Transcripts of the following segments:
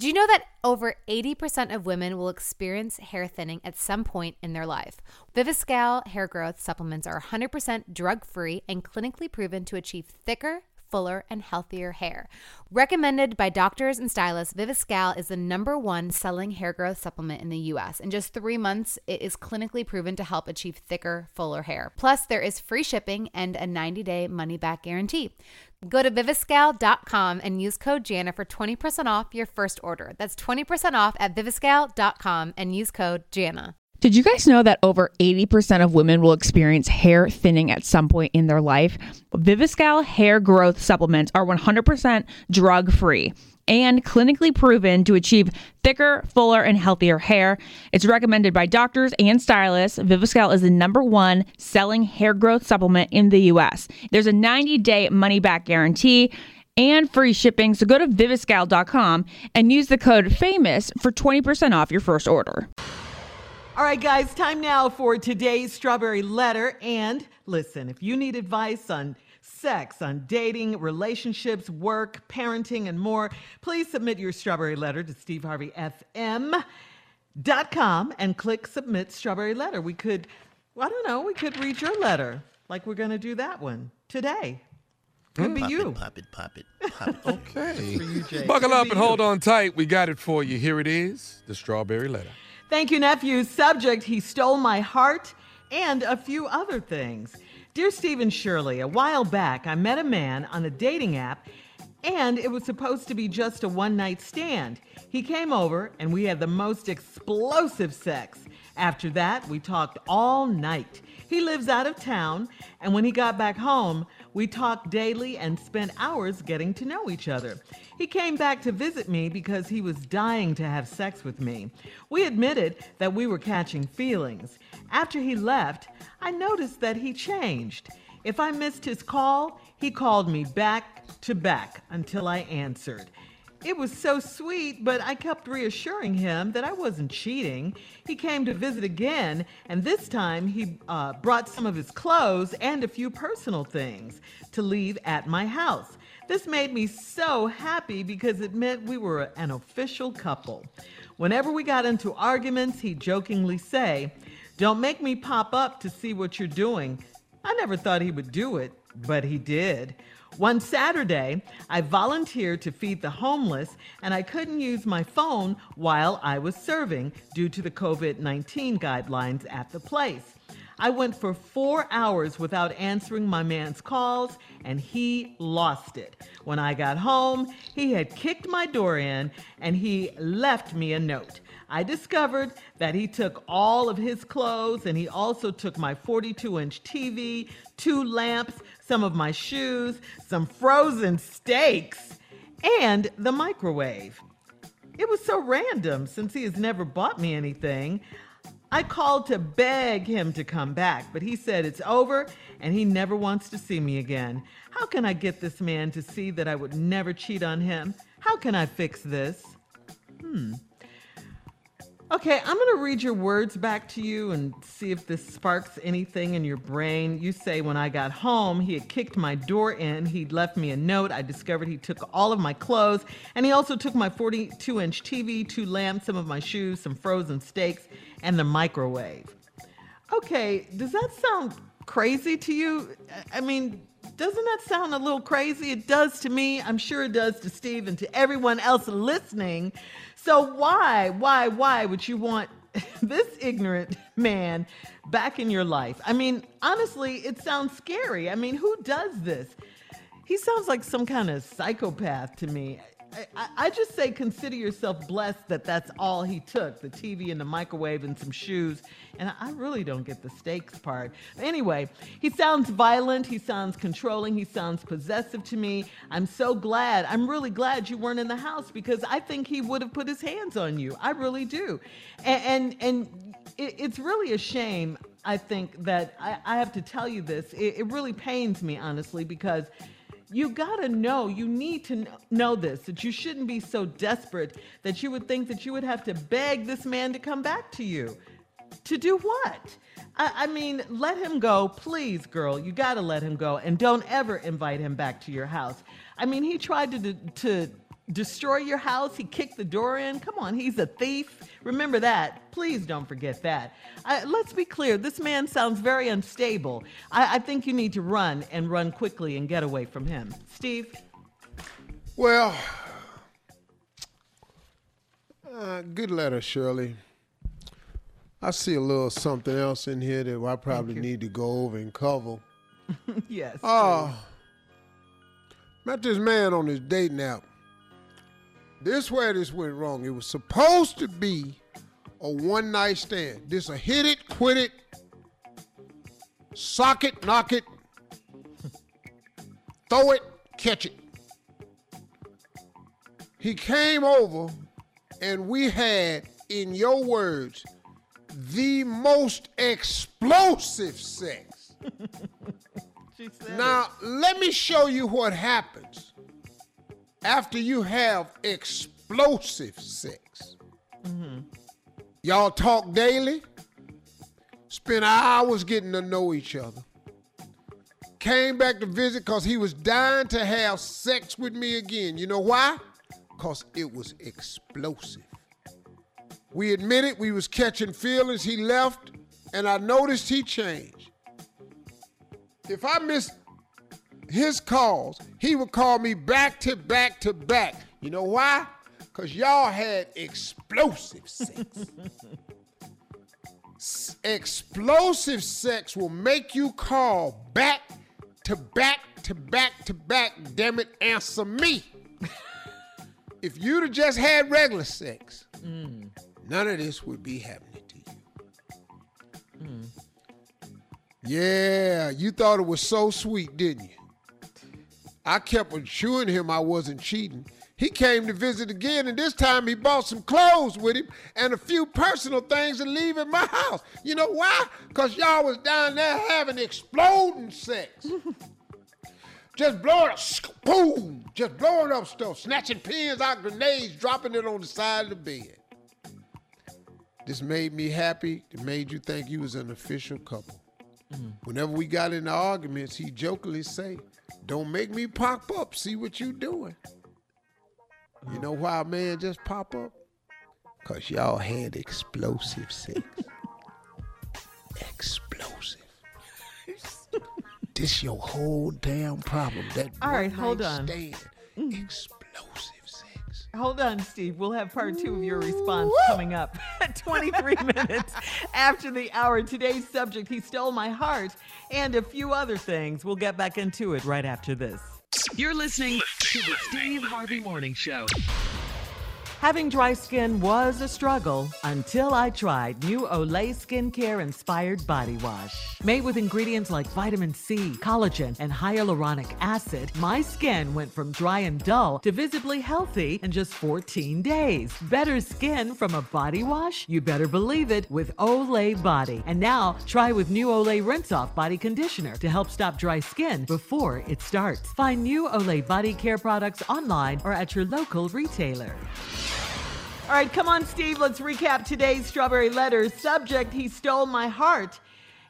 Do you know that over 80% of women will experience hair thinning at some point in their life? Viviscal hair growth supplements are 100% drug free and clinically proven to achieve thicker, fuller, and healthier hair. Recommended by doctors and stylists, Viviscal is the number one selling hair growth supplement in the US. In just three months, it is clinically proven to help achieve thicker, fuller hair. Plus, there is free shipping and a 90 day money back guarantee. Go to viviscal.com and use code Jana for 20% off your first order. That's 20% off at viviscal.com and use code Jana. Did you guys know that over 80% of women will experience hair thinning at some point in their life? Viviscal hair growth supplements are 100% drug free and clinically proven to achieve thicker, fuller, and healthier hair. It's recommended by doctors and stylists. Viviscal is the number one selling hair growth supplement in the US. There's a 90 day money back guarantee and free shipping. So go to viviscal.com and use the code FAMOUS for 20% off your first order. All right, guys, time now for today's strawberry letter. And listen, if you need advice on sex, on dating, relationships, work, parenting, and more, please submit your strawberry letter to steveharveyfm.com and click submit strawberry letter. We could, I don't know, we could read your letter like we're going to do that one today. Could hmm. be Pop you. it, pop it, pop it, pop it. Okay. For you, Jay. Buckle Could up and you. hold on tight. We got it for you. Here it is the strawberry letter. Thank you, nephew. Subject He stole my heart and a few other things. Dear Steve and Shirley, a while back I met a man on a dating app and it was supposed to be just a one night stand. He came over and we had the most explosive sex. After that, we talked all night. He lives out of town, and when he got back home, we talked daily and spent hours getting to know each other. He came back to visit me because he was dying to have sex with me. We admitted that we were catching feelings. After he left, I noticed that he changed. If I missed his call, he called me back to back until I answered. It was so sweet, but I kept reassuring him that I wasn't cheating. He came to visit again, and this time he uh, brought some of his clothes and a few personal things to leave at my house. This made me so happy because it meant we were an official couple. Whenever we got into arguments, he'd jokingly say, Don't make me pop up to see what you're doing. I never thought he would do it, but he did. One Saturday, I volunteered to feed the homeless, and I couldn't use my phone while I was serving due to the COVID 19 guidelines at the place. I went for four hours without answering my man's calls, and he lost it. When I got home, he had kicked my door in and he left me a note. I discovered that he took all of his clothes and he also took my 42 inch TV, two lamps, some of my shoes, some frozen steaks, and the microwave. It was so random since he has never bought me anything. I called to beg him to come back, but he said it's over and he never wants to see me again. How can I get this man to see that I would never cheat on him? How can I fix this? Hmm. Okay, I'm going to read your words back to you and see if this sparks anything in your brain. You say, When I got home, he had kicked my door in. He'd left me a note. I discovered he took all of my clothes, and he also took my 42 inch TV, two lamps, some of my shoes, some frozen steaks, and the microwave. Okay, does that sound crazy to you? I- I mean, doesn't that sound a little crazy? It does to me. I'm sure it does to Steve and to everyone else listening. So why, why, why would you want this ignorant man back in your life? I mean, honestly, it sounds scary. I mean, who does this? He sounds like some kind of psychopath to me. I, I, just say consider yourself blessed that that's all he took the TV and the microwave and some shoes. And I really don't get the stakes part. Anyway, he sounds violent. He sounds controlling. He sounds possessive to me. I'm so glad. I'm really glad you weren't in the house because I think he would have put his hands on you. I really do. And, and, and it, it's really a shame, I think, that I, I have to tell you this. It, it really pains me, honestly, because you gotta know, you need to know this, that you shouldn't be so desperate that you would think that you would have to beg this man to come back to you. To do what? I, I mean, let him go, please, girl. You gotta let him go, and don't ever invite him back to your house. I mean, he tried to to destroy your house. He kicked the door in. Come on, he's a thief. Remember that. Please don't forget that. Uh, let's be clear. This man sounds very unstable. I, I think you need to run and run quickly and get away from him. Steve? Well, uh, good letter, Shirley. I see a little something else in here that I probably need to go over and cover. yes. Oh, met this man on his dating app. This where this went wrong. It was supposed to be a one night stand. This a hit it, quit it, sock it, knock it, throw it, catch it. He came over and we had, in your words, the most explosive sex. Now, let me show you what happens after you have explosive sex. Y'all talk daily, spend hours getting to know each other. Came back to visit because he was dying to have sex with me again. You know why? Because it was explosive. We admitted we was catching feelings. He left, and I noticed he changed. If I missed his calls, he would call me back to back to back. You know why? Because y'all had explosive sex. S- explosive sex will make you call back to back to back to back. Damn it, answer me. if you'd have just had regular sex, mm. none of this would be happening to you. Mm. Yeah, you thought it was so sweet, didn't you? I kept assuring him I wasn't cheating. He came to visit again, and this time he bought some clothes with him and a few personal things to leave in my house. You know why? Because y'all was down there having exploding sex. just blowing up, boom, just blowing up stuff, snatching pins out, grenades, dropping it on the side of the bed. This made me happy. It made you think you was an official couple. Mm. Whenever we got into arguments, he jokingly say, "Don't make me pop up. See what you doing." You know why a man just pop up? Cause y'all had explosive sex. explosive. this your whole damn problem. That All right, hold night on. Stand. Mm. Explosive sex. Hold on, Steve. We'll have part two of your response coming up at 23 minutes after the hour. Today's subject, He Stole My Heart, and a few other things. We'll get back into it right after this. You're listening to the Steve Harvey Morning Show. Having dry skin was a struggle until I tried new Olay Skincare Inspired Body Wash. Made with ingredients like vitamin C, collagen, and hyaluronic acid, my skin went from dry and dull to visibly healthy in just 14 days. Better skin from a body wash? You better believe it with Olay Body. And now try with new Olay Rinse Off Body Conditioner to help stop dry skin before it starts. Find new Olay Body Care products online or at your local retailer. All right, come on, Steve. Let's recap today's Strawberry Letters. Subject He Stole My Heart,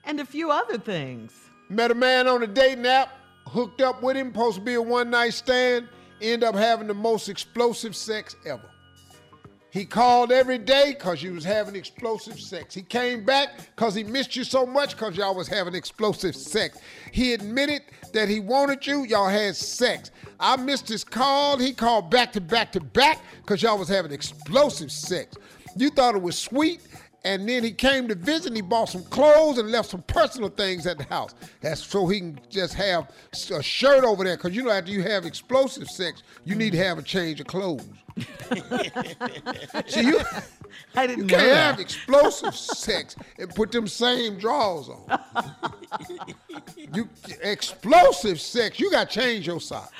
and a few other things. Met a man on a dating app, hooked up with him, supposed to be a one night stand, end up having the most explosive sex ever. He called every day because you was having explosive sex. He came back because he missed you so much because y'all was having explosive sex. He admitted that he wanted you, y'all had sex. I missed his call. He called back to back to back because y'all was having explosive sex. You thought it was sweet, and then he came to visit and he bought some clothes and left some personal things at the house. That's so he can just have a shirt over there because you know after you have explosive sex, you need to have a change of clothes. See, you, I didn't you know can't that. have explosive sex and put them same drawers on. you explosive sex, you got to change your sock.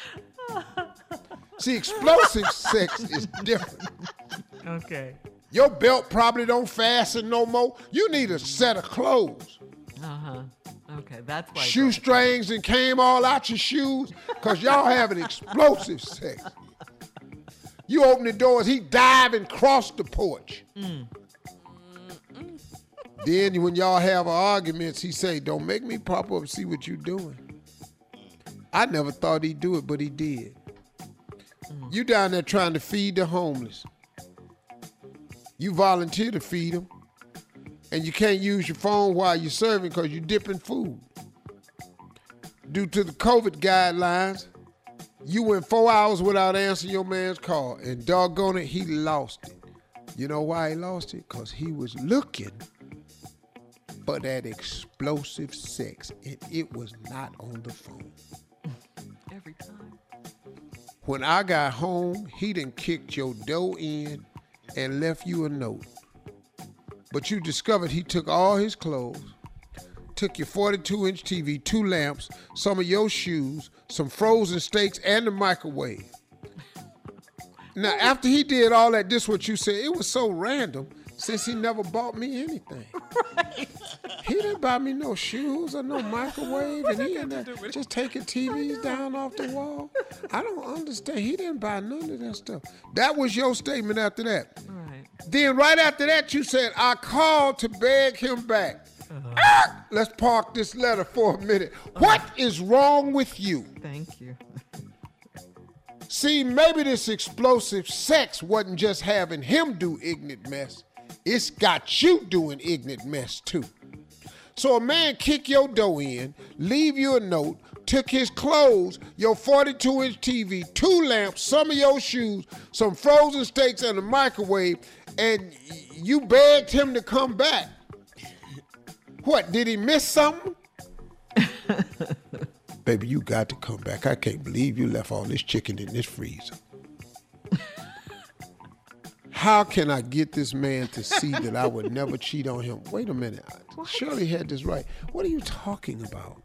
See, explosive sex is different. Okay. Your belt probably don't fasten no more. You need a set of clothes. Uh huh. Okay, that's why. Shoestrings and came all out your shoes because y'all having explosive sex. You open the doors, he dive and cross the porch. Then when y'all have arguments, he say, "Don't make me pop up. and See what you doing." I never thought he'd do it, but he did. You down there trying to feed the homeless. You volunteer to feed them. And you can't use your phone while you're serving because you're dipping food. Due to the COVID guidelines, you went four hours without answering your man's call. And doggone it, he lost it. You know why he lost it? Because he was looking for that explosive sex. And it was not on the phone. Every time. When I got home, he didn't kicked your door in and left you a note. But you discovered he took all his clothes, took your 42 inch TV, two lamps, some of your shoes, some frozen steaks, and the microwave. Now, after he did all that, this what you said. It was so random since he never bought me anything. He didn't buy me no shoes or no microwave, and he in there just taking TVs down off the wall. I don't understand. He didn't buy none of that stuff. That was your statement after that. Right. Then right after that, you said, I called to beg him back. Ah! Let's park this letter for a minute. What is wrong with you? Thank you. See, maybe this explosive sex wasn't just having him do ignorant mess. It's got you doing ignorant mess too. So a man kick your door in, leave you a note, took his clothes, your 42 inch TV, two lamps, some of your shoes, some frozen steaks, and a microwave, and you begged him to come back. What, did he miss something? Baby, you got to come back. I can't believe you left all this chicken in this freezer. How can I get this man to see that I would never cheat on him? Wait a minute. Shirley had this right. What are you talking about?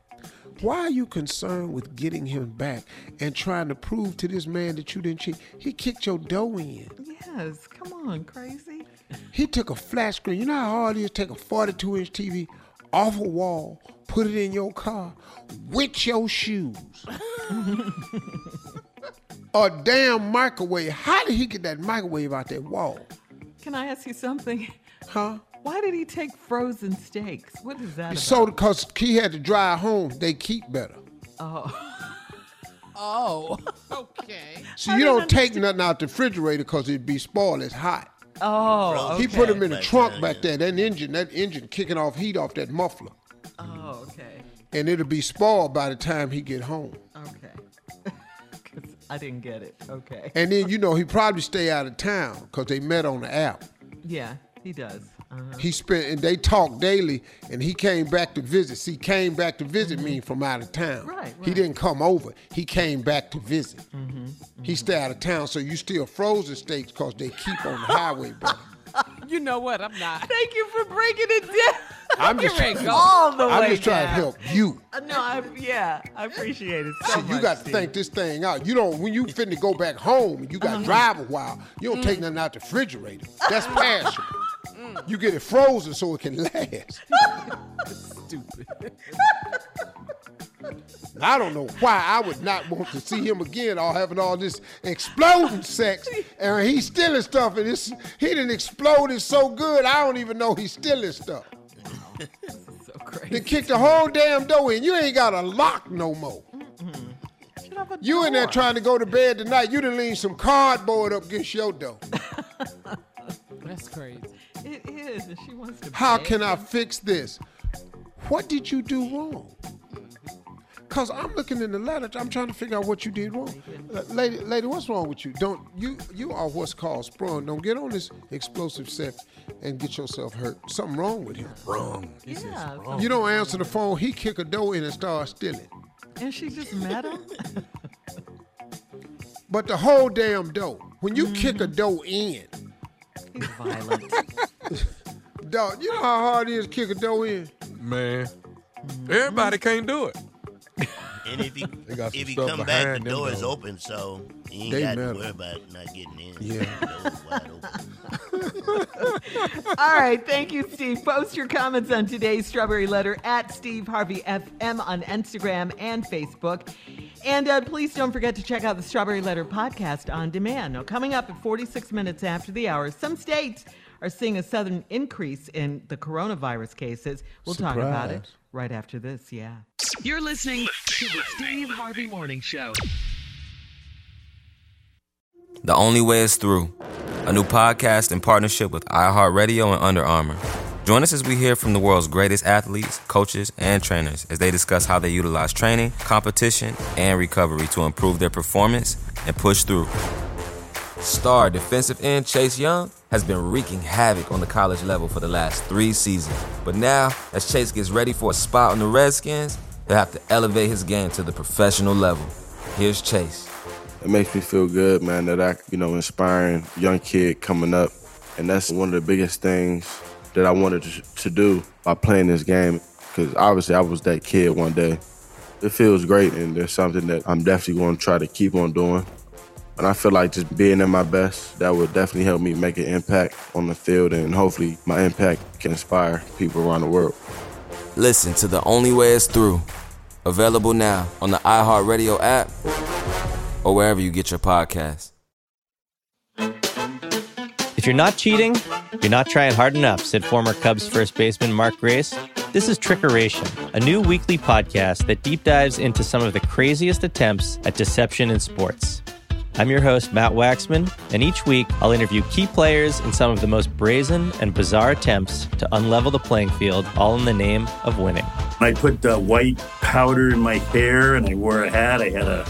Why are you concerned with getting him back and trying to prove to this man that you didn't cheat? He kicked your dough in. Yes, come on, crazy. He took a flat screen. You know how hard it is to take a 42 inch TV off a wall, put it in your car with your shoes. a damn microwave. How did he get that microwave out that wall? Can I ask you something? Huh? Why did he take frozen steaks? What is that about? So because he had to drive home, they keep better. Oh. Oh. okay. So you don't take nothing out the refrigerator because it'd be spoiled. It's hot. oh, Okay. He put them in the trunk that, back yeah. there. That engine, that engine kicking off heat off that muffler, Oh, okay. and it'll be spoiled by the time he get home. Okay. I didn't get it. Okay. And then you know he probably stay out of town because they met on the app. Yeah, he does. Uh-huh. He spent and they talk daily, and he came back to visit. See, came back to visit me from out of town. Mm-hmm. Right, He didn't come over. He came back to visit. Mm-hmm, He stay out of town, so you still frozen steaks because they keep on the highway better. You know what? I'm not. Thank you for breaking it down. I'm just trying. All the I'm way just trying to help you. Uh, No, I, yeah, I appreciate it so See, much. you got to Steve. think this thing out. You don't when you finna go back home and you got to Uh-huh. drive a while. You don't Mm. take nothing out the refrigerator. That's perishable. You get it frozen so it can last. Stupid. I don't know why I would not want to see him again or having all this exploding sex and he's stealing stuff and it's, he didn't explode it so good I don't even know he's stealing stuff. So crazy. They kicked the whole damn door in. You ain't got a lock no more. A You in there trying to go to bed tonight. You done lean some cardboard up against your door. That's crazy. It is, and she wants to. How can I fix this? What did you do wrong? Cause I'm looking in the letter. I'm trying to figure out what you did wrong. Uh, lady, lady, what's wrong with you? Don't you you are what's called sprung. Don't get on this explosive set and get yourself hurt. Something wrong with him. Wrong. Yeah, You don't answer the phone. He kick a door in and start stealing. and she just met him. But the whole damn door. When you kick a door in, He's violent. dog, you know how hard it is to kick a door in. Man. Everybody can't do it. And if you They got some if you come back, the door is doors. open, so you ain't They got metal. to worry about not getting in. Yeah. The door's wide open. All right, thank you, Steve. Post your comments on today's Strawberry Letter at Steve Harvey FM on Instagram and Facebook. And uh, please don't forget to check out the Strawberry Letter podcast on demand. Now, coming up at 46 minutes after the hour, some states are seeing a sudden increase in the coronavirus cases. We'll talk about it Surprise. Right after this. Yeah. You're listening to the Steve Harvey Morning Show. The Only Way is Through, a new podcast in partnership with iHeartRadio and Under Armour. Join us as we hear from the world's greatest athletes, coaches, and trainers as they discuss how they utilize training, competition, and recovery to improve their performance and push through. Star defensive end Chase Young has been wreaking havoc on the college level for the last three seasons. But now, as Chase gets ready for a spot on the Redskins, he'll have to elevate his game to the professional level. Here's Chase. It makes me feel good, man, that I, you know, inspiring young kid coming up. And that's one of the biggest things that I wanted to, to do by playing this game. Because obviously I was that kid one day. It feels great, and there's something that I'm definitely going to try to keep on doing. And I feel like just being at my best, that would definitely help me make an impact on the field, and hopefully my impact can inspire people around the world. Listen to The Only Way is Through. Available now on the iHeartRadio app or wherever you get your podcasts. If you're not cheating, you're not trying hard enough, said former Cubs first baseman Mark Grace. This is Trickeration, a new weekly podcast that deep dives into some of the craziest attempts at deception in sports. I'm your host, Matt Waxman, and each week I'll interview key players in some of the most brazen and bizarre attempts to unlevel the playing field, all in the name of winning. I put uh, white powder in my hair and I wore a hat. I had a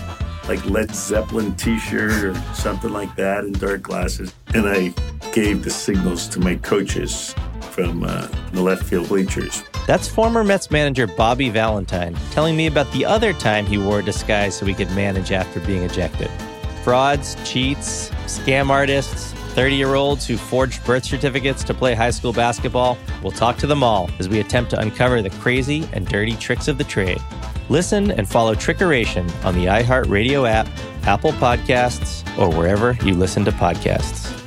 like Led Zeppelin t-shirt or something like that and dark glasses. And I gave the signals to my coaches from uh, the left field bleachers. That's former Mets manager Bobby Valentine telling me about the other time he wore a disguise so he could manage after being ejected. Frauds, cheats, scam artists, 30 year olds who forged birth certificates to play high school basketball. We'll talk to them all as we attempt to uncover the crazy and dirty tricks of the trade. Listen and follow Trickeration on the iHeartRadio app, Apple Podcasts, or wherever you listen to podcasts.